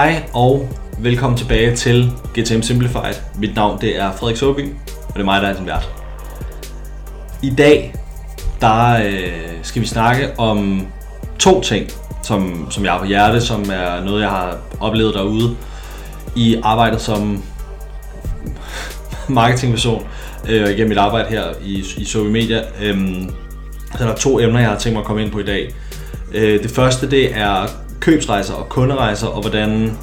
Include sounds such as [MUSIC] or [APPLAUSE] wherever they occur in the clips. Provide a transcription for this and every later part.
Hej og velkommen tilbage til GTM Simplified. Mit navn det er Frederik Søby, og det er mig, der er din vært. I dag der øh, skal vi snakke om to ting, som, som jeg har på hjerte, som er noget, jeg har oplevet derude i arbejdet som [LAUGHS] marketingperson øh, igennem mit arbejde her i, i Sobi Media. Øh, så der er to emner, jeg har tænkt mig at komme ind på i dag. Øh, det første det er købsrejser og kunderejser, og hvordan,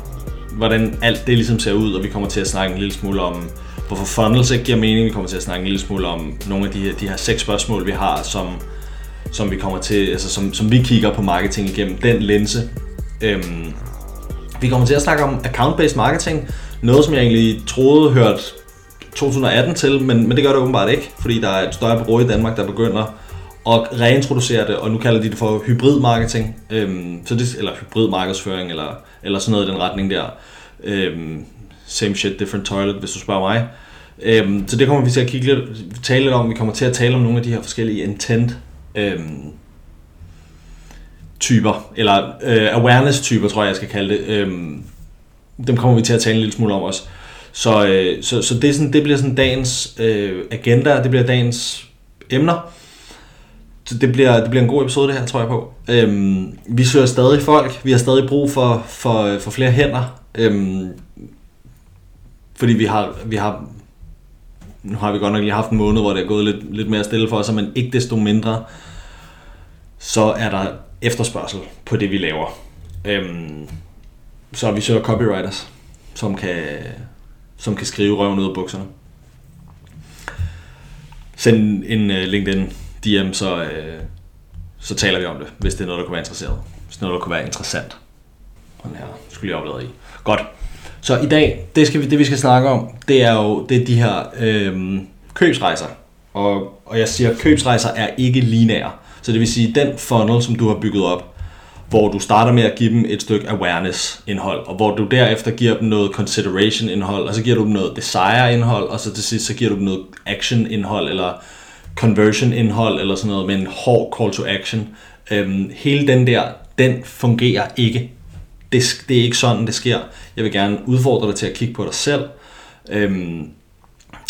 hvordan alt det ligesom ser ud, og vi kommer til at snakke en lille smule om, hvorfor funnels ikke giver mening. Vi kommer til at snakke en lille smule om nogle af de her, de her seks spørgsmål, vi har, som, som vi kommer til, altså som, som vi kigger på marketing igennem den linse. Øhm, vi kommer til at snakke om account-based marketing, noget som jeg egentlig troede hørte 2018 til, men, men det gør det åbenbart ikke, fordi der er et større bureau i Danmark, der begynder og reintroducere det, og nu kalder de det for hybrid marketing, øhm, så det, eller hybrid markedsføring, eller, eller sådan noget i den retning der. Øhm, same shit, different toilet, hvis du spørger mig. Øhm, så det kommer vi til at kigge lidt, tale lidt om. Vi kommer til at tale om nogle af de her forskellige intent øhm, typer, eller øh, awareness typer, tror jeg, jeg skal kalde det. Øhm, dem kommer vi til at tale en lille smule om også. Så, øh, så, så det, er sådan, det bliver sådan dagens øh, agenda, det bliver dagens emner. Så det bliver, det bliver en god episode det her, tror jeg på. Øhm, vi søger stadig folk, vi har stadig brug for, for, for flere hænder. Øhm, fordi vi har, vi har, nu har vi godt nok lige haft en måned, hvor det er gået lidt, lidt mere stille for os, men ikke desto mindre, så er der efterspørgsel på det, vi laver. Øhm, så vi søger copywriters, som kan, som kan skrive røven ud af bukserne. Send en øh, uh, LinkedIn DM, så, øh, så taler vi om det, hvis det er noget, der kunne være interesseret. Hvis det er noget, der kunne være interessant. Den her skulle jeg oplade i. Godt. Så i dag, det, skal vi, det vi skal snakke om, det er jo det er de her øh, købsrejser. Og, og jeg siger, at købsrejser er ikke lineære. Så det vil sige, den funnel, som du har bygget op, hvor du starter med at give dem et stykke awareness-indhold, og hvor du derefter giver dem noget consideration-indhold, og så giver du dem noget desire-indhold, og så til sidst så giver du dem noget action-indhold, eller conversion-indhold, eller sådan noget med en hård call to action. Øhm, hele den der, den fungerer ikke. Det, det er ikke sådan, det sker. Jeg vil gerne udfordre dig til at kigge på dig selv. Øhm,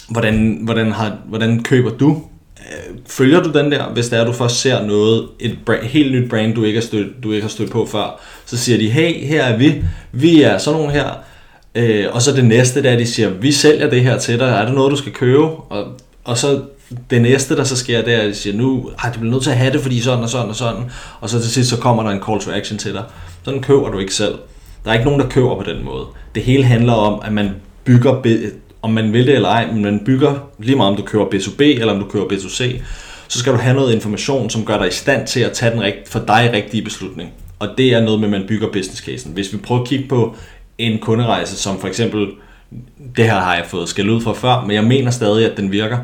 hvordan, hvordan, har, hvordan køber du Øh, følger du den der, hvis det er, du først ser noget, et brand, helt nyt brand, du ikke, har stødt, du ikke har stødt på før, så siger de, hey, her er vi, vi er sådan nogle her, øh, og så det næste, der de siger, vi sælger det her til dig, er det noget, du skal købe? Og, og så det næste, der så sker, det er, at de siger, nu har du bliver nødt til at have det, fordi sådan og sådan og sådan, og så til sidst, så kommer der en call to action til dig. Sådan køber du ikke selv. Der er ikke nogen, der køber på den måde. Det hele handler om, at man bygger om man vil det eller ej, men man bygger, lige meget om du kører B2B eller om du kører B2C, så skal du have noget information, som gør dig i stand til at tage den rigt, for dig rigtige beslutning. Og det er noget med, at man bygger business casen. Hvis vi prøver at kigge på en kunderejse, som for eksempel, det her har jeg fået skal ud fra før, men jeg mener stadig, at den virker.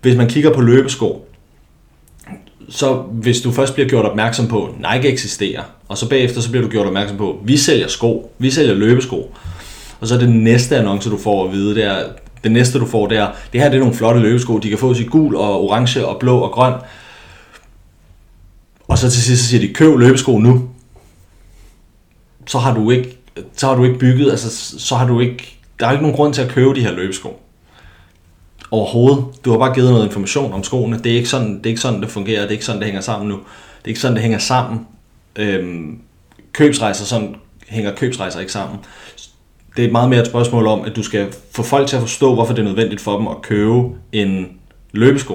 Hvis man kigger på løbesko, så hvis du først bliver gjort opmærksom på, at Nike eksisterer, og så bagefter så bliver du gjort opmærksom på, at vi sælger sko, vi sælger løbesko, og så er det næste annonce, du får at vide, det er, det næste du får, det er, det her det er nogle flotte løbesko, de kan få i gul og orange og blå og grøn. Og så til sidst så siger de, køb løbesko nu. Så har du ikke, så har du ikke bygget, altså så har du ikke, der er ikke nogen grund til at købe de her løbesko. Overhovedet. Du har bare givet noget information om skoene. Det er ikke sådan, det, er ikke sådan, det fungerer. Det er ikke sådan, det hænger sammen nu. Det er ikke sådan, det hænger sammen. Øhm, købsrejser, sådan hænger købsrejser ikke sammen det er meget mere et spørgsmål om, at du skal få folk til at forstå, hvorfor det er nødvendigt for dem at købe en løbesko.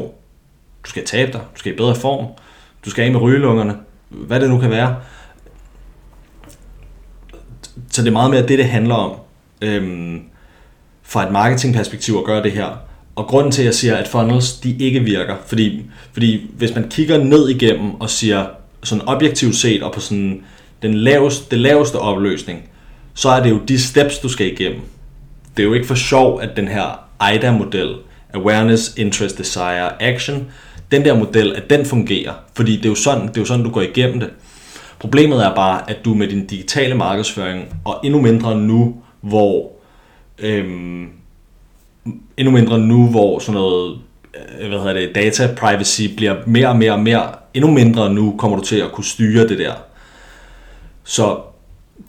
Du skal tabe dig, du skal i bedre form, du skal af med rygelungerne, hvad det nu kan være. Så det er meget mere det, det handler om, øhm, fra et marketingperspektiv at gøre det her. Og grunden til, at jeg siger, at funnels de ikke virker, fordi, fordi hvis man kigger ned igennem og siger sådan objektivt set og på sådan den laveste, det laveste opløsning, så er det jo de steps, du skal igennem. Det er jo ikke for sjov, at den her AIDA-model, Awareness, Interest, Desire, Action, den der model, at den fungerer. Fordi det er jo sådan, det er jo sådan du går igennem det. Problemet er bare, at du med din digitale markedsføring, og endnu mindre nu, hvor øhm, endnu mindre nu, hvor sådan noget øh, hvad hedder det, data privacy bliver mere og mere og mere, endnu mindre nu kommer du til at kunne styre det der. Så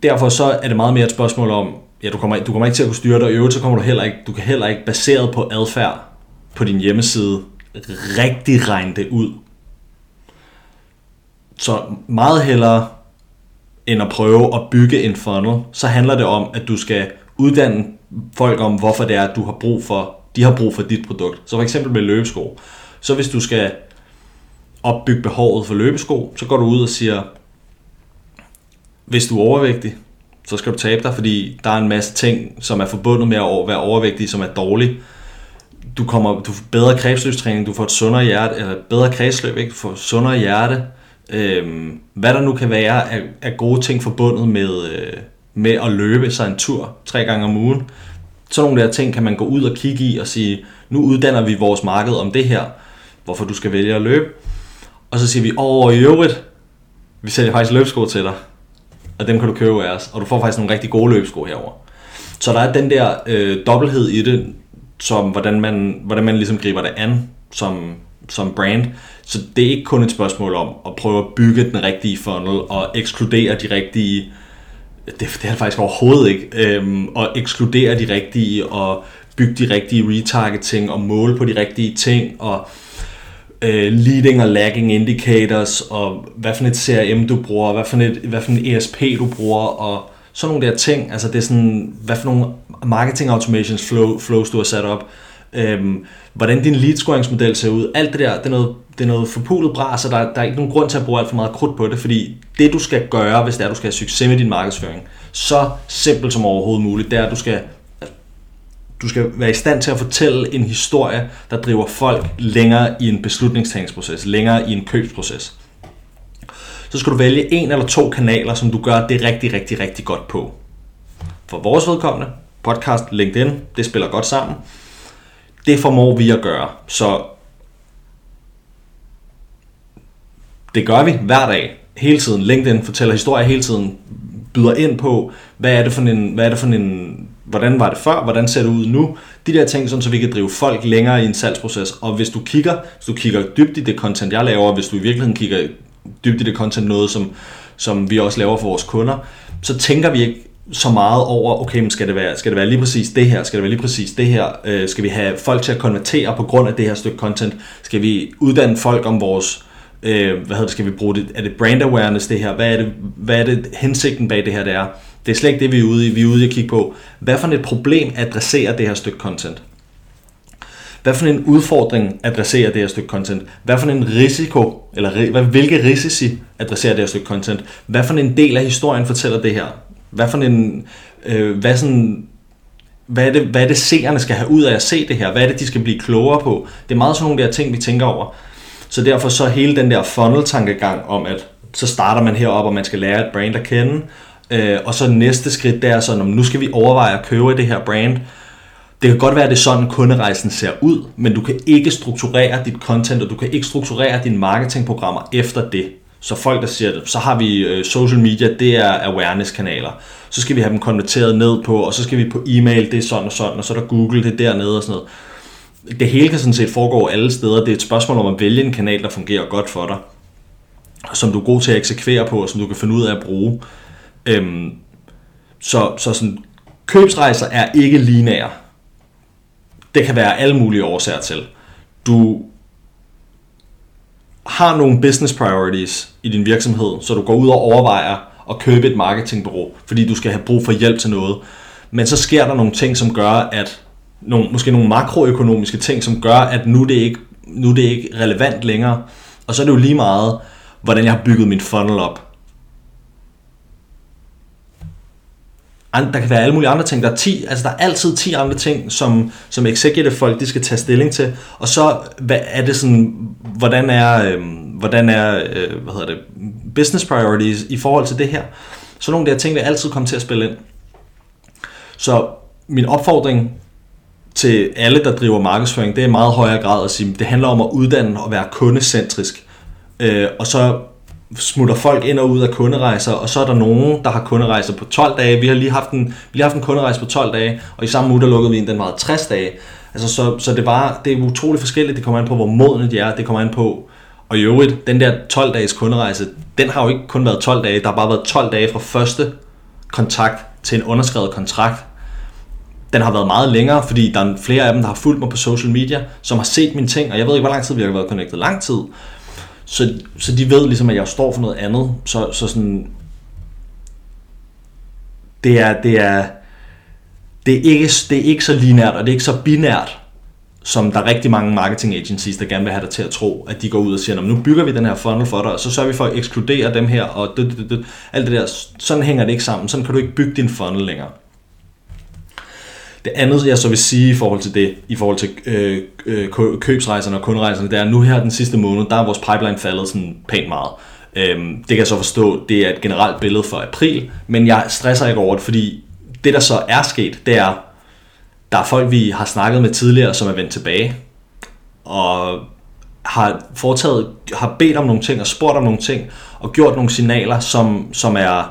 derfor så er det meget mere et spørgsmål om, ja, du kommer, du kommer ikke til at kunne styre det, og i øvrigt så kommer du heller ikke, du kan heller ikke baseret på adfærd på din hjemmeside rigtig regne det ud. Så meget hellere end at prøve at bygge en funnel, så handler det om, at du skal uddanne folk om, hvorfor det er, at du har brug for, de har brug for dit produkt. Så for eksempel med løbesko. Så hvis du skal opbygge behovet for løbesko, så går du ud og siger, hvis du er overvægtig, så skal du tabe dig, fordi der er en masse ting, som er forbundet med at være overvægtig, som er dårlige. Du kommer, du får bedre kredsløbstræning, du får et sundere hjerte, eller bedre kredsløb, ikke? Du får sundere hjerte. Øhm, hvad der nu kan være af, af gode ting forbundet med, øh, med at løbe sig en tur tre gange om ugen. Sådan nogle der ting kan man gå ud og kigge i og sige, nu uddanner vi vores marked om det her, hvorfor du skal vælge at løbe. Og så siger vi, over i øvrigt, vi sælger faktisk løbesko til dig og dem kan du købe af os, og du får faktisk nogle rigtig gode løbesko herover. Så der er den der øh, dobbelthed i det, som hvordan man, hvordan man ligesom griber det an som, som brand. Så det er ikke kun et spørgsmål om at prøve at bygge den rigtige funnel og ekskludere de rigtige, det, det er det faktisk overhovedet ikke, øhm, og ekskludere de rigtige og bygge de rigtige retargeting og måle på de rigtige ting og øh, leading og lagging indicators, og hvad for et CRM du bruger, hvad for, et, hvad for en ESP du bruger, og sådan nogle der ting. Altså det er sådan, hvad for nogle marketing automations flow, flows du har sat op. Øhm, hvordan din lead scoringsmodel ser ud. Alt det der, det er noget, det er noget forpulet bras, og der, der er ikke nogen grund til at bruge alt for meget krudt på det, fordi det du skal gøre, hvis det er, at du skal have succes med din markedsføring, så simpelt som overhovedet muligt, det er, at du skal du skal være i stand til at fortælle en historie, der driver folk længere i en beslutningstagningsproces, længere i en købsproces. Så skal du vælge en eller to kanaler, som du gør det rigtig, rigtig, rigtig godt på. For vores vedkommende, podcast, LinkedIn, det spiller godt sammen. Det formår vi at gøre. Så det gør vi hver dag, hele tiden. LinkedIn fortæller historier hele tiden, byder ind på, hvad er det for en, hvad er det for en hvordan var det før, hvordan ser det ud nu, de der ting, sådan, så vi kan drive folk længere i en salgsproces. Og hvis du kigger, hvis du kigger dybt i det content, jeg laver, hvis du i virkeligheden kigger dybt i det content, noget som, som vi også laver for vores kunder, så tænker vi ikke så meget over, okay, men skal det, være, skal det være lige præcis det her, skal det være lige præcis det her, øh, skal vi have folk til at konvertere på grund af det her stykke content, skal vi uddanne folk om vores, øh, Øh, hvad hedder det, skal vi bruge det, er det brand awareness det her, hvad er det, hvad er det hensigten bag det her, det er, det er slet ikke det, vi er ude i. Vi er ude i at kigge på, hvad for et problem adresserer det her stykke content? Hvad for en udfordring adresserer det her stykke content? Hvad for en risiko, eller hvad, hvilke risici adresserer det her stykke content? Hvad for en del af historien fortæller det her? Hvad for en, øh, hvad sådan, hvad er, det, hvad er det seerne skal have ud af at se det her? Hvad er det, de skal blive klogere på? Det er meget sådan nogle der ting, vi tænker over. Så derfor så hele den der funnel-tankegang om, at så starter man heroppe, og man skal lære et brand at kende, Øh, og så næste skridt, der er sådan, om nu skal vi overveje at købe det her brand. Det kan godt være, at det er sådan, kunderejsen ser ud, men du kan ikke strukturere dit content, og du kan ikke strukturere dine marketingprogrammer efter det. Så folk, der siger det, så har vi øh, social media, det er awareness-kanaler. Så skal vi have dem konverteret ned på, og så skal vi på e-mail, det er sådan og sådan, og så er der Google, det er dernede og sådan noget. Det hele kan sådan set foregå alle steder. Det er et spørgsmål om at vælge en kanal, der fungerer godt for dig, som du er god til at eksekvere på, og som du kan finde ud af at bruge. Øhm, så, så sådan, købsrejser er ikke lineære. Det kan være alle mulige årsager til. Du har nogle business priorities i din virksomhed, så du går ud og overvejer at købe et marketingbureau, fordi du skal have brug for hjælp til noget. Men så sker der nogle ting, som gør, at nogle, måske nogle makroøkonomiske ting, som gør, at nu er det ikke, nu er det ikke relevant længere. Og så er det jo lige meget, hvordan jeg har bygget min funnel op. der kan være alle mulige andre ting. Der er, 10, altså der er altid 10 andre ting, som, som executive folk de skal tage stilling til. Og så hvad er det sådan, hvordan er, øh, hvordan er øh, hvad hedder det, business priorities i forhold til det her. Så nogle af de her ting vil altid komme til at spille ind. Så min opfordring til alle, der driver markedsføring, det er i meget højere grad at sige, det handler om at uddanne og være kundecentrisk. Øh, og så smutter folk ind og ud af kunderejser, og så er der nogen, der har kunderejser på 12 dage. Vi har lige haft en, vi har haft en kunderejse på 12 dage, og i samme uge, der lukkede vi en, den var 60 dage. Altså, så, så det, er bare, det er utroligt forskelligt. Det kommer an på, hvor modne de er. Det kommer an på, og i øvrigt, den der 12-dages kunderejse, den har jo ikke kun været 12 dage. Der har bare været 12 dage fra første kontakt til en underskrevet kontrakt, den har været meget længere, fordi der er flere af dem, der har fulgt mig på social media, som har set mine ting, og jeg ved ikke, hvor lang tid vi har været connected. Lang tid. Så, så de ved ligesom, at jeg står for noget andet. Så, så sådan... Det er, det er, det er, ikke, det er ikke så linært, og det er ikke så binært, som der er rigtig mange marketing agencies, der gerne vil have dig til at tro, at de går ud og siger, nu bygger vi den her funnel for dig, og så sørger vi for at ekskludere dem her, og det, det, det, alt det der. Sådan hænger det ikke sammen. Sådan kan du ikke bygge din funnel længere. Det andet, jeg så vil sige i forhold til det, i forhold til øh, øh, købsrejserne og kunderejserne, det er, nu her den sidste måned, der er vores pipeline faldet sådan pænt meget. Øhm, det kan jeg så forstå, det er et generelt billede for april, men jeg stresser ikke over det, fordi det der så er sket, det er, der er folk, vi har snakket med tidligere, som er vendt tilbage, og har foretaget, har bedt om nogle ting, og spurgt om nogle ting, og gjort nogle signaler, som, som er,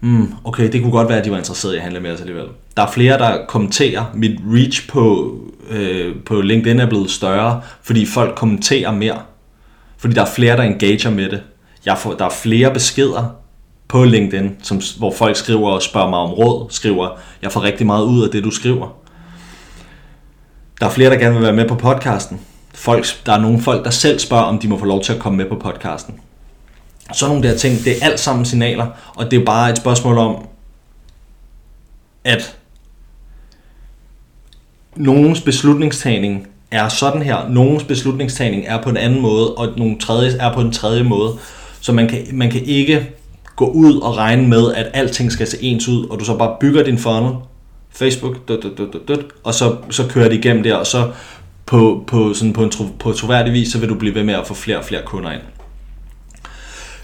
mm, okay, det kunne godt være, at de var interesserede i at handle med os alligevel. Der er flere, der kommenterer. Mit reach på, øh, på LinkedIn er blevet større, fordi folk kommenterer mere. Fordi der er flere, der engager med det. Jeg får, der er flere beskeder på LinkedIn, som, hvor folk skriver og spørger mig om råd, skriver, jeg får rigtig meget ud af det, du skriver. Der er flere, der gerne vil være med på podcasten. Folk, der er nogle folk, der selv spørger, om de må få lov til at komme med på podcasten. Sådan nogle der ting, det er alt sammen signaler, og det er bare et spørgsmål om, at nogens beslutningstagning er sådan her, nogens beslutningstagning er på en anden måde, og nogle tredje er på en tredje måde. Så man kan, man kan ikke gå ud og regne med, at alting skal se ens ud, og du så bare bygger din funnel, Facebook, dut, dut, dut, dut, og så, så kører det igennem der, og så på, på, sådan på, en tro, på troværdig vis, så vil du blive ved med at få flere og flere kunder ind.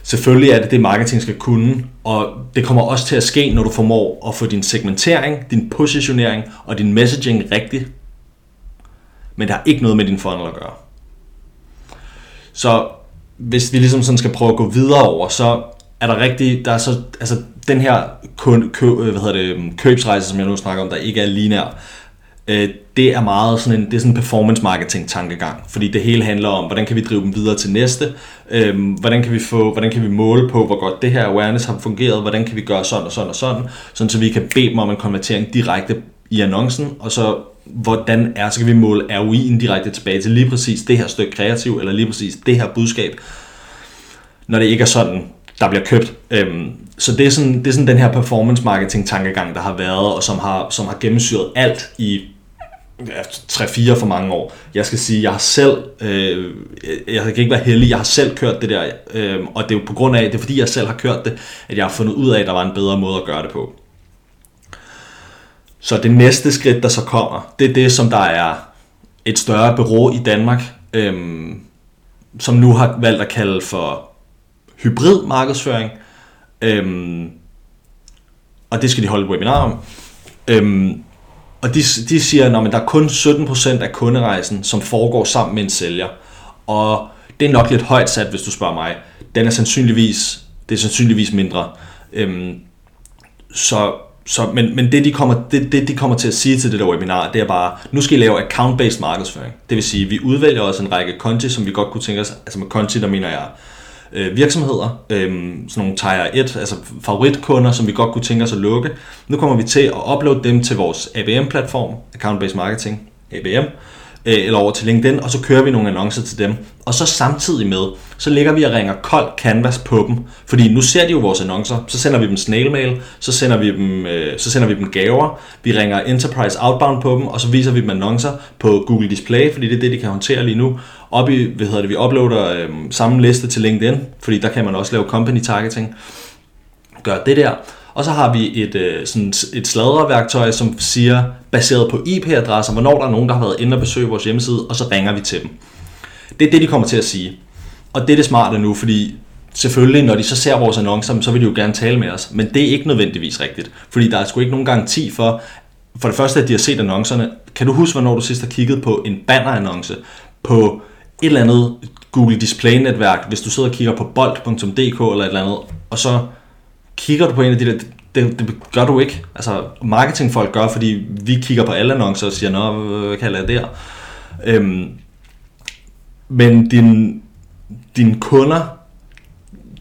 Selvfølgelig er det det, marketing skal kunne, og det kommer også til at ske, når du formår at få din segmentering, din positionering og din messaging rigtig. Men det har ikke noget med din funnel at gøre. Så hvis vi ligesom sådan skal prøve at gå videre over, så er der rigtig, der er så, altså den her kun, kø, øh, hvad hedder det, købsrejse, som jeg nu snakker om, der ikke er lineær, øh, det er meget sådan en, det er sådan en performance marketing tankegang, fordi det hele handler om, hvordan kan vi drive dem videre til næste, øhm, hvordan kan vi få, hvordan kan vi måle på, hvor godt det her awareness har fungeret, hvordan kan vi gøre sådan og sådan og sådan, sådan så vi kan bede dem om en konvertering direkte i annoncen, og så hvordan er, så kan vi måle ROI'en direkte tilbage til lige præcis det her stykke kreativ, eller lige præcis det her budskab, når det ikke er sådan, der bliver købt. Øhm, så det er, sådan, det er sådan den her performance marketing tankegang, der har været, og som har, som har gennemsyret alt i 3-4 for mange år. Jeg skal sige, jeg har selv, øh, jeg kan ikke være heldig, jeg har selv kørt det der, øh, og det er jo på grund af, det er fordi jeg selv har kørt det, at jeg har fundet ud af, at der var en bedre måde at gøre det på. Så det næste skridt, der så kommer, det er det, som der er et større bureau i Danmark, øh, som nu har valgt at kalde for hybrid markedsføring, øh, og det skal de holde et webinar om. Øh, og de, de siger, at der er kun 17% af kunderejsen, som foregår sammen med en sælger. Og det er nok lidt højt sat, hvis du spørger mig. Den er sandsynligvis, det er sandsynligvis mindre. Øhm, så, så, men, men det, de kommer, det, det, de kommer til at sige til det der webinar, det er bare, nu skal I lave account-based markedsføring. Det vil sige, vi udvælger også en række konti, som vi godt kunne tænke os, altså med konti, der mener jeg øh, virksomheder, øh, sådan nogle tier 1, altså favoritkunder, som vi godt kunne tænke os at lukke. Nu kommer vi til at uploade dem til vores ABM-platform, Account Based Marketing, ABM, øh, Øh, eller over til LinkedIn, og så kører vi nogle annoncer til dem. Og så samtidig med, så lægger vi og ringer kold canvas på dem, fordi nu ser de jo vores annoncer, så sender vi dem snail mail, så sender vi dem, øh, så sender vi dem gaver, vi ringer enterprise outbound på dem, og så viser vi dem annoncer på Google Display, fordi det er det, de kan håndtere lige nu. Op i, hvad hedder det, vi uploader øh, samme liste til LinkedIn, fordi der kan man også lave company targeting. Gør det der. Og så har vi et, øh, sådan et sladreværktøj, som siger, baseret på IP-adresser, hvornår der er nogen, der har været inde og besøge vores hjemmeside, og så ringer vi til dem. Det er det, de kommer til at sige. Og det er det smarte nu, fordi selvfølgelig, når de så ser vores annoncer, så vil de jo gerne tale med os. Men det er ikke nødvendigvis rigtigt. Fordi der er sgu ikke nogen garanti for, for det første, at de har set annoncerne. Kan du huske, hvornår du sidst har kigget på en bannerannonce på et eller andet Google Display-netværk, hvis du sidder og kigger på bold.dk eller et eller andet, og så kigger du på en af de der, det, det gør du ikke. Altså marketingfolk gør, fordi vi kigger på alle annoncer og siger, nå, hvad kan jeg lade der? Øhm, men din, dine kunder,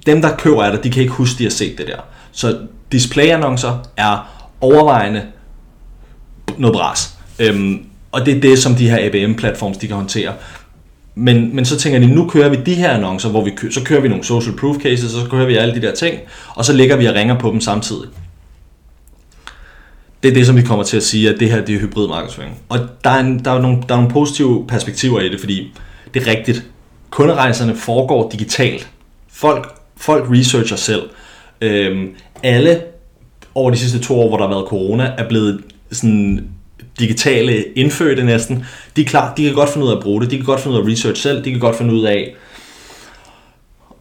dem der køber af dig, de kan ikke huske, de har set det der. Så display-annoncer er overvejende noget bras. Øhm, og det er det, som de her ABM-platforms de kan håndtere. Men, men så tænker de, nu kører vi de her annoncer, hvor vi kø- så kører vi nogle social proof cases, og så kører vi alle de der ting, og så ligger vi og ringer på dem samtidig. Det er det, som vi kommer til at sige, at det her det er hybrid markedsføring. Og der er, en, der, er nogle, der er nogle positive perspektiver i det, fordi det er rigtigt. Kunderejserne foregår digitalt. Folk, folk researcher selv. Øhm, alle over de sidste to år, hvor der har været corona, er blevet sådan digitale indfødte næsten. De er klar, de kan godt finde ud af at bruge det, de kan godt finde ud af at research selv, de kan godt finde ud af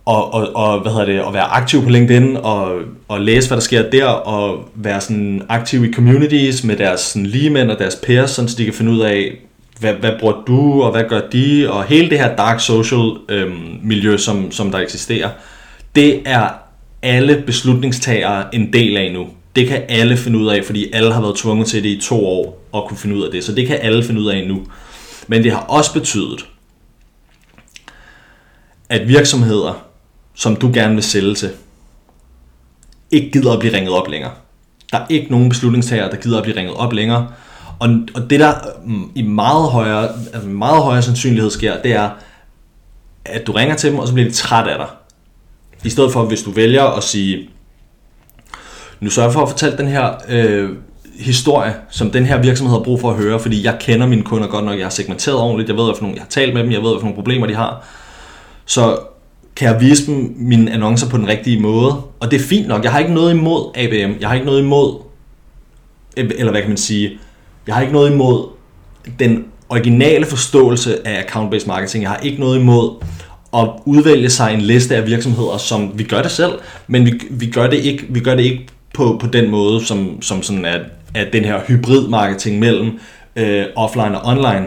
og, og, og hvad hedder det, at være aktiv på LinkedIn og, og læse, hvad der sker der, og være sådan aktiv i communities med deres sådan, ligemænd og deres peers, sådan, så de kan finde ud af, hvad, hvad bruger du, og hvad gør de, og hele det her dark social øhm, miljø, som, som der eksisterer, det er alle beslutningstagere en del af nu. Det kan alle finde ud af, fordi alle har været tvunget til det i to år at kunne finde ud af det, så det kan alle finde ud af nu. Men det har også betydet, at virksomheder, som du gerne vil sælge til, ikke gider at blive ringet op længere. Der er ikke nogen beslutningstager, der gider at blive ringet op længere. Og, og det der mm, i meget højere, altså meget højere sandsynlighed sker, det er, at du ringer til dem, og så bliver de træt af dig. I stedet for, hvis du vælger at sige, nu sørger jeg for at fortælle den her øh, historie, som den her virksomhed har brug for at høre, fordi jeg kender mine kunder godt nok, jeg har segmenteret ordentligt, jeg ved, hvad for nogle, jeg har talt med dem, jeg ved, hvad for nogle problemer de har. Så kan jeg vise dem mine annoncer på den rigtige måde. Og det er fint nok. Jeg har ikke noget imod ABM. Jeg har ikke noget imod, eller hvad kan man sige, jeg har ikke noget imod den originale forståelse af account-based marketing. Jeg har ikke noget imod at udvælge sig en liste af virksomheder, som vi gør det selv, men vi, vi gør det ikke, vi gør det ikke på, på den måde, som, som sådan er, af den her hybrid marketing mellem øh, offline og online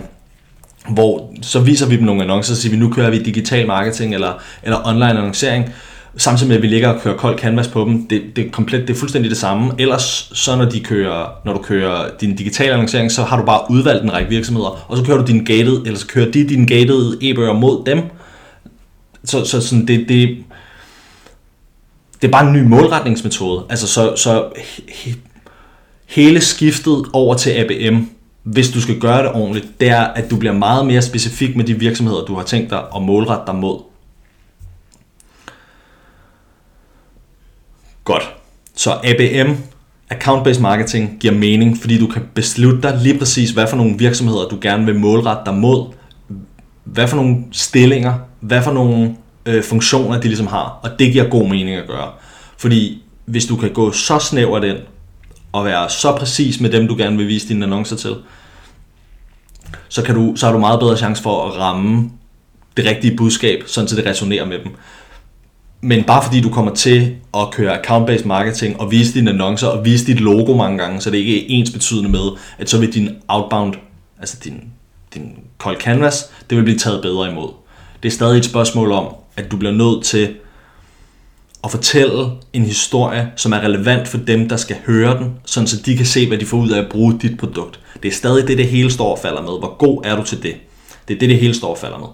hvor så viser vi dem nogle annoncer, og siger vi, nu kører vi digital marketing eller, eller online annoncering, samtidig med, at vi ligger og kører kold canvas på dem. Det, det, er komplet, det er fuldstændig det samme. Ellers, så når, de kører, når du kører din digitale annoncering, så har du bare udvalgt en række virksomheder, og så kører du din gated, eller så kører de din gated e-bøger mod dem. Så, så sådan, det, det, det er bare en ny målretningsmetode. Altså, så, så he, hele skiftet over til ABM hvis du skal gøre det ordentligt, det er, at du bliver meget mere specifik med de virksomheder, du har tænkt dig at målrette dig mod. Godt. Så ABM, Account-Based Marketing, giver mening, fordi du kan beslutte dig lige præcis, hvad for nogle virksomheder, du gerne vil målrette dig mod, hvad for nogle stillinger, hvad for nogle øh, funktioner, de ligesom har, og det giver god mening at gøre. Fordi hvis du kan gå så snævert ind, og være så præcis med dem, du gerne vil vise dine annoncer til, så, kan du, så har du meget bedre chance for at ramme det rigtige budskab, sådan så det resonerer med dem. Men bare fordi du kommer til at køre account-based marketing og vise dine annoncer og vise dit logo mange gange, så det ikke er ens betydende med, at så vil din outbound, altså din, din cold canvas, det vil blive taget bedre imod. Det er stadig et spørgsmål om, at du bliver nødt til at fortælle en historie, som er relevant for dem, der skal høre den, sådan så de kan se, hvad de får ud af at bruge dit produkt. Det er stadig det, det hele står og falder med. Hvor god er du til det? Det er det, det hele står og falder med.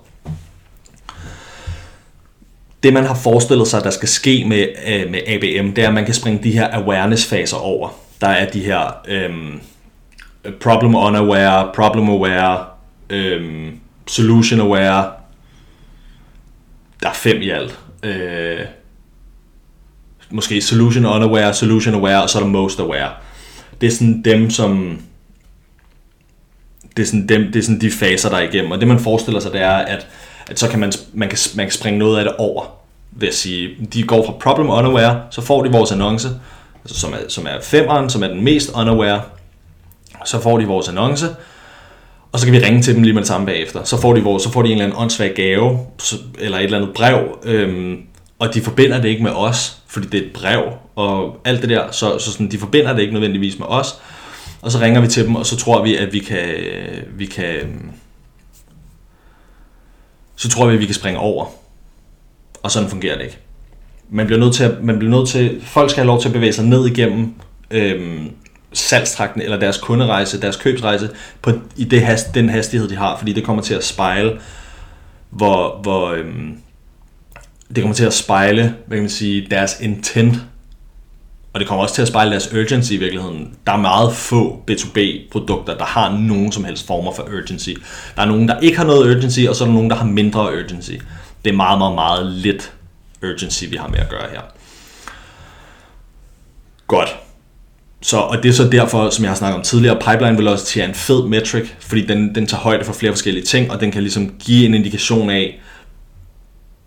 Det, man har forestillet sig, der skal ske med, øh, med ABM, det er, at man kan springe de her awareness-faser over. Der er de her øhm, problem unaware, problem aware, øhm, solution aware. Der er fem i alt. Øh, måske solution unaware, solution aware, og så er der most aware. Det er sådan dem, som... Det er sådan, dem, det er sådan de faser, der er igennem. Og det man forestiller sig, det er, at, at så kan man, man, kan, man kan springe noget af det over. Ved at sige, de går fra problem unaware, så får de vores annonce, altså som, er, som er femeren, som er den mest unaware. Så får de vores annonce, og så kan vi ringe til dem lige med det samme bagefter. Så får de, vores, så får de en eller anden åndssvag gave, eller et eller andet brev, øhm, og de forbinder det ikke med os, fordi det er et brev og alt det der, så, så sådan, de forbinder det ikke nødvendigvis med os. Og så ringer vi til dem, og så tror vi, at vi kan, vi kan så tror vi, at vi kan springe over. Og sådan fungerer det ikke. Man bliver nødt til, at, man bliver nødt til folk skal have lov til at bevæge sig ned igennem øhm, salgstrakten, eller deres kunderejse, deres købsrejse, på, i det hast, den hastighed, de har, fordi det kommer til at spejle, hvor, hvor, øhm, det kommer til at spejle, hvad kan man sige, deres intent og det kommer også til at spejle deres urgency i virkeligheden. Der er meget få B2B-produkter, der har nogen som helst former for urgency. Der er nogen, der ikke har noget urgency, og så er der nogen, der har mindre urgency. Det er meget, meget, meget lidt urgency, vi har med at gøre her. Godt. Så, og det er så derfor, som jeg har snakket om tidligere, pipeline velocity er en fed metric, fordi den, den tager højde for flere forskellige ting, og den kan ligesom give en indikation af,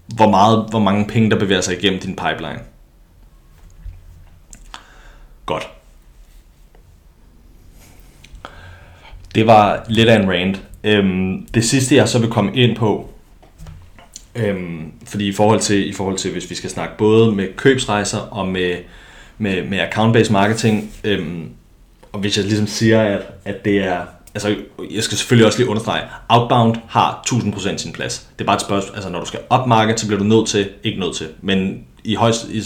hvor, meget, hvor mange penge, der bevæger sig igennem din pipeline. Godt. Det var lidt af en rant. Øhm, det sidste, jeg så vil komme ind på, øhm, fordi i forhold, til, i forhold til, hvis vi skal snakke både med købsrejser og med, med, med account-based marketing, øhm, og hvis jeg ligesom siger, at, at det er, altså jeg skal selvfølgelig også lige understrege, outbound har 1000% sin plads. Det er bare et spørgsmål, altså når du skal upmarket, så bliver du nødt til, ikke nødt til, men i, højst, i,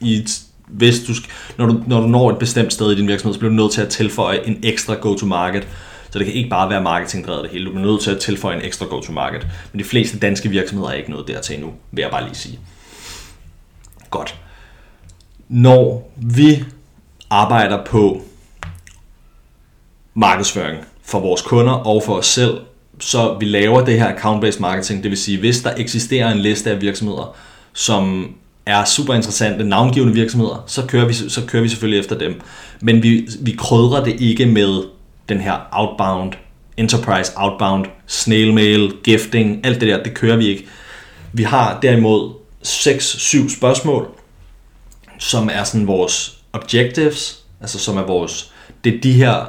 i, hvis du, når, du, når du når et bestemt sted i din virksomhed, så bliver du nødt til at tilføje en ekstra go-to-market. Så det kan ikke bare være marketingdrevet det hele. Du bliver nødt til at tilføje en ekstra go-to-market. Men de fleste danske virksomheder er ikke nået dertil endnu, vil jeg bare lige sige. Godt. Når vi arbejder på markedsføring for vores kunder og for os selv, så vi laver det her account-based marketing, det vil sige, hvis der eksisterer en liste af virksomheder, som er super interessante, navngivende virksomheder, så kører vi, så kører vi selvfølgelig efter dem. Men vi, vi krydrer det ikke med den her outbound, enterprise outbound, snail mail, gifting, alt det der, det kører vi ikke. Vi har derimod 6-7 spørgsmål, som er sådan vores objectives, altså som er vores, det er de her,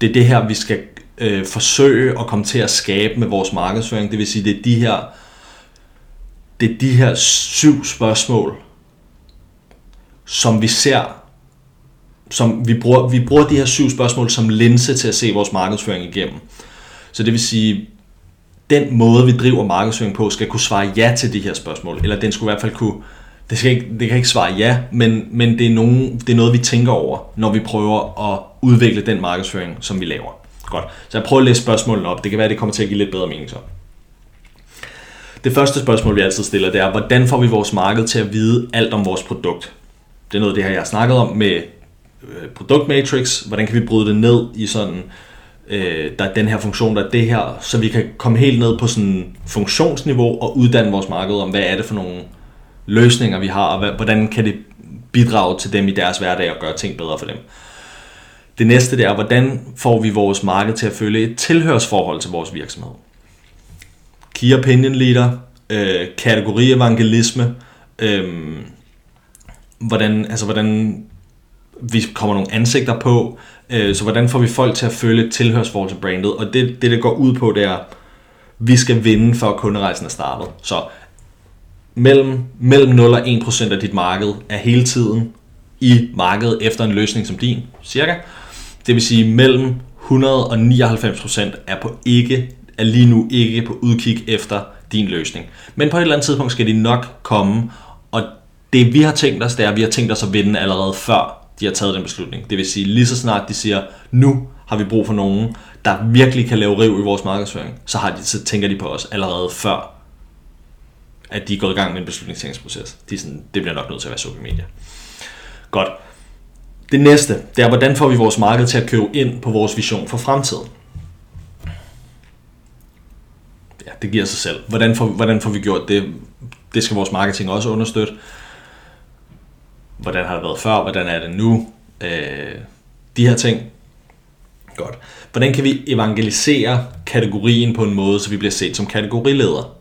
det er det her, vi skal øh, forsøge at komme til at skabe med vores markedsføring. Det vil sige, det er de her det er de her syv spørgsmål, som vi ser, som vi bruger, vi bruger de her syv spørgsmål som linse til at se vores markedsføring igennem. Så det vil sige, den måde, vi driver markedsføring på, skal kunne svare ja til de her spørgsmål, eller den skulle i hvert fald kunne, det, skal ikke, det kan ikke svare ja, men, men det, er nogen, det er noget, vi tænker over, når vi prøver at udvikle den markedsføring, som vi laver. Godt. Så jeg prøver at læse spørgsmålene op. Det kan være, at det kommer til at give lidt bedre mening så. Det første spørgsmål, vi altid stiller, det er, hvordan får vi vores marked til at vide alt om vores produkt? Det er noget af det her, jeg har snakket om med øh, produktmatrix. Hvordan kan vi bryde det ned i sådan, øh, der er den her funktion, der er det her, så vi kan komme helt ned på sådan funktionsniveau og uddanne vores marked om, hvad er det for nogle løsninger, vi har, og hvordan kan det bidrage til dem i deres hverdag og gøre ting bedre for dem. Det næste det er, hvordan får vi vores marked til at følge et tilhørsforhold til vores virksomhed. Key Opinion Leader, øh, kategorievangelisme, øh, hvordan, altså hvordan vi kommer nogle ansigter på, øh, så hvordan får vi folk til at føle et tilhørsforhold til brandet, og det, det, det går ud på, det er, vi skal vinde, før kunderejsen er startet. Så mellem, mellem 0 og 1% af dit marked er hele tiden i markedet efter en løsning som din, cirka. Det vil sige, mellem 100 og 99% er på ikke er lige nu ikke på udkig efter din løsning. Men på et eller andet tidspunkt skal de nok komme, og det vi har tænkt os, det er, at vi har tænkt os at vinde allerede før de har taget den beslutning. Det vil sige, lige så snart de siger, nu har vi brug for nogen, der virkelig kan lave riv i vores markedsføring, så, har de, så tænker de på os allerede før, at de er gået i gang med en beslutningstagningsproces. De er sådan, det bliver nok nødt til at være social media. Godt. Det næste, det er, hvordan får vi vores marked til at købe ind på vores vision for fremtiden? ja, det giver sig selv. Hvordan får, hvordan får vi gjort det? Det skal vores marketing også understøtte. Hvordan har det været før? Hvordan er det nu? Øh, de her ting. Godt. Hvordan kan vi evangelisere kategorien på en måde, så vi bliver set som kategorileder?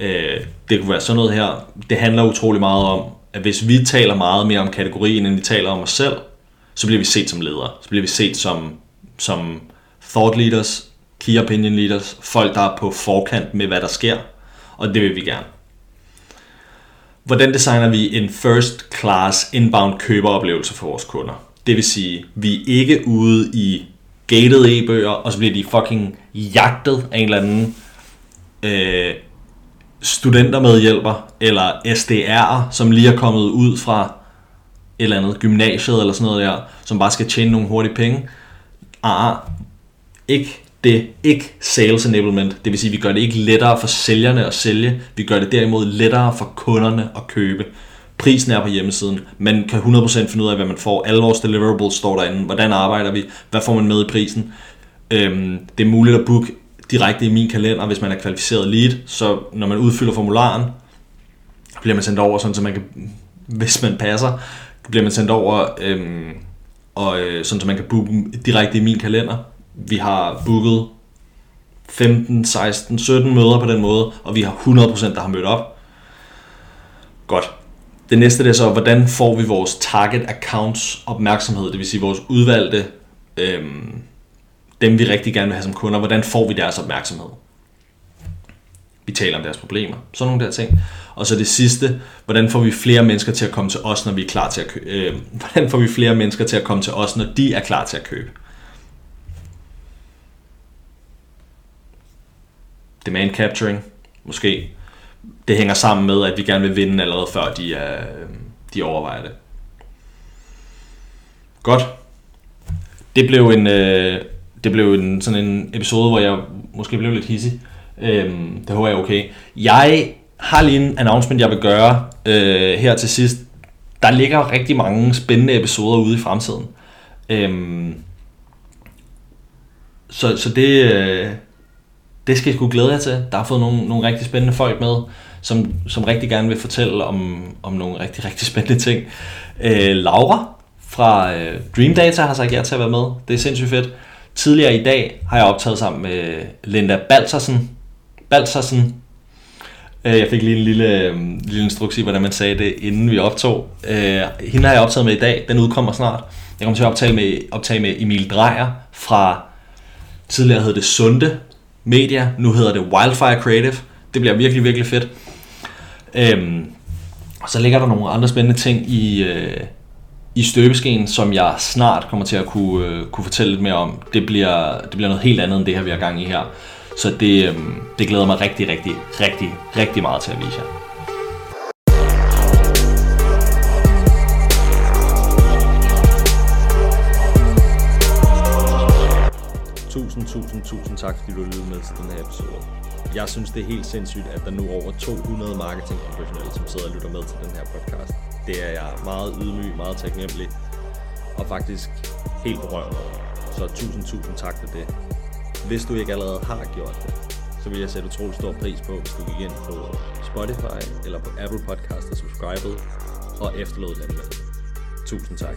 Øh, det kunne være sådan noget her. Det handler utrolig meget om, at hvis vi taler meget mere om kategorien, end vi taler om os selv, så bliver vi set som ledere. Så bliver vi set som, som thought leaders, key opinion leaders, folk der er på forkant med hvad der sker, og det vil vi gerne. Hvordan designer vi en first class inbound køberoplevelse for vores kunder? Det vil sige, vi er ikke ude i gated e-bøger, og så bliver de fucking jagtet af en eller anden øh, studentermedhjælper, eller SDR'er, som lige er kommet ud fra et eller andet gymnasiet eller sådan noget der, som bare skal tjene nogle hurtige penge. Ah, ikke det ikke sales enablement. Det vil sige, at vi gør det ikke lettere for sælgerne at sælge. Vi gør det derimod lettere for kunderne at købe. Prisen er på hjemmesiden. Man kan 100% finde ud af, hvad man får. Alle vores deliverables står derinde. Hvordan arbejder vi? Hvad får man med i prisen? Øhm, det er muligt at booke direkte i min kalender, hvis man er kvalificeret lead. Så når man udfylder formularen, bliver man sendt over, sådan så man kan, hvis man passer, bliver man sendt over, øhm, og øh, sådan så man kan booke direkte i min kalender. Vi har booket 15, 16, 17 møder på den måde, og vi har 100% der har mødt op. Godt. Det næste det er så, hvordan får vi vores target accounts opmærksomhed, det vil sige vores udvalgte, øhm, dem vi rigtig gerne vil have som kunder, hvordan får vi deres opmærksomhed? Vi taler om deres problemer, sådan nogle der ting. Og så det sidste, hvordan får vi flere mennesker til at komme til os, når vi er klar til at købe? Øh, [LAUGHS] hvordan får vi flere mennesker til at komme til os, når de er klar til at købe? Demand capturing, måske. Det hænger sammen med, at vi gerne vil vinde allerede før de, er, øh, de overvejer det. Godt. Det blev en, øh, det blev en, sådan en episode, hvor jeg måske blev lidt hissig. Øhm, det håber jeg er okay. Jeg har lige en announcement, jeg vil gøre øh, her til sidst. Der ligger rigtig mange spændende episoder ude i fremtiden. Øhm, så, så det, øh, det skal I sgu glæde jer til. Der har fået nogle, nogle rigtig spændende folk med, som, som rigtig gerne vil fortælle om, om nogle rigtig, rigtig spændende ting. Øh, Laura fra øh, Dream Data har sagt ja til at være med. Det er sindssygt fedt. Tidligere i dag har jeg optaget sammen med Linda Balsersen. Balsersen. Øh, jeg fik lige en lille, øh, lille instruks i, hvordan man sagde det, inden vi optog. Øh, hende har jeg optaget med i dag. Den udkommer snart. Jeg kommer til at optage med, optage med Emil Drejer fra tidligere hed det Sunde Media. Nu hedder det Wildfire Creative. Det bliver virkelig, virkelig fedt. Øhm, så ligger der nogle andre spændende ting i, øh, i støbeskeen, som jeg snart kommer til at kunne, øh, kunne fortælle lidt mere om. Det bliver, det bliver noget helt andet end det her, vi har gang i her. Så det, øh, det glæder mig rigtig, rigtig, rigtig, rigtig meget til at vise jer. Tusind, tusind, tusind tak, fordi du lyttede med til den her episode. Jeg synes, det er helt sindssygt, at der nu er over 200 marketingprofessionelle, som sidder og lytter med til den her podcast. Det er jeg meget ydmyg, meget taknemmelig og faktisk helt berørt over. Så tusind, tusind tak for det. Hvis du ikke allerede har gjort det, så vil jeg sætte utrolig stor pris på, hvis du gik ind på Spotify eller på Apple Podcast og subscribede og efterlod den med. Tusind tak.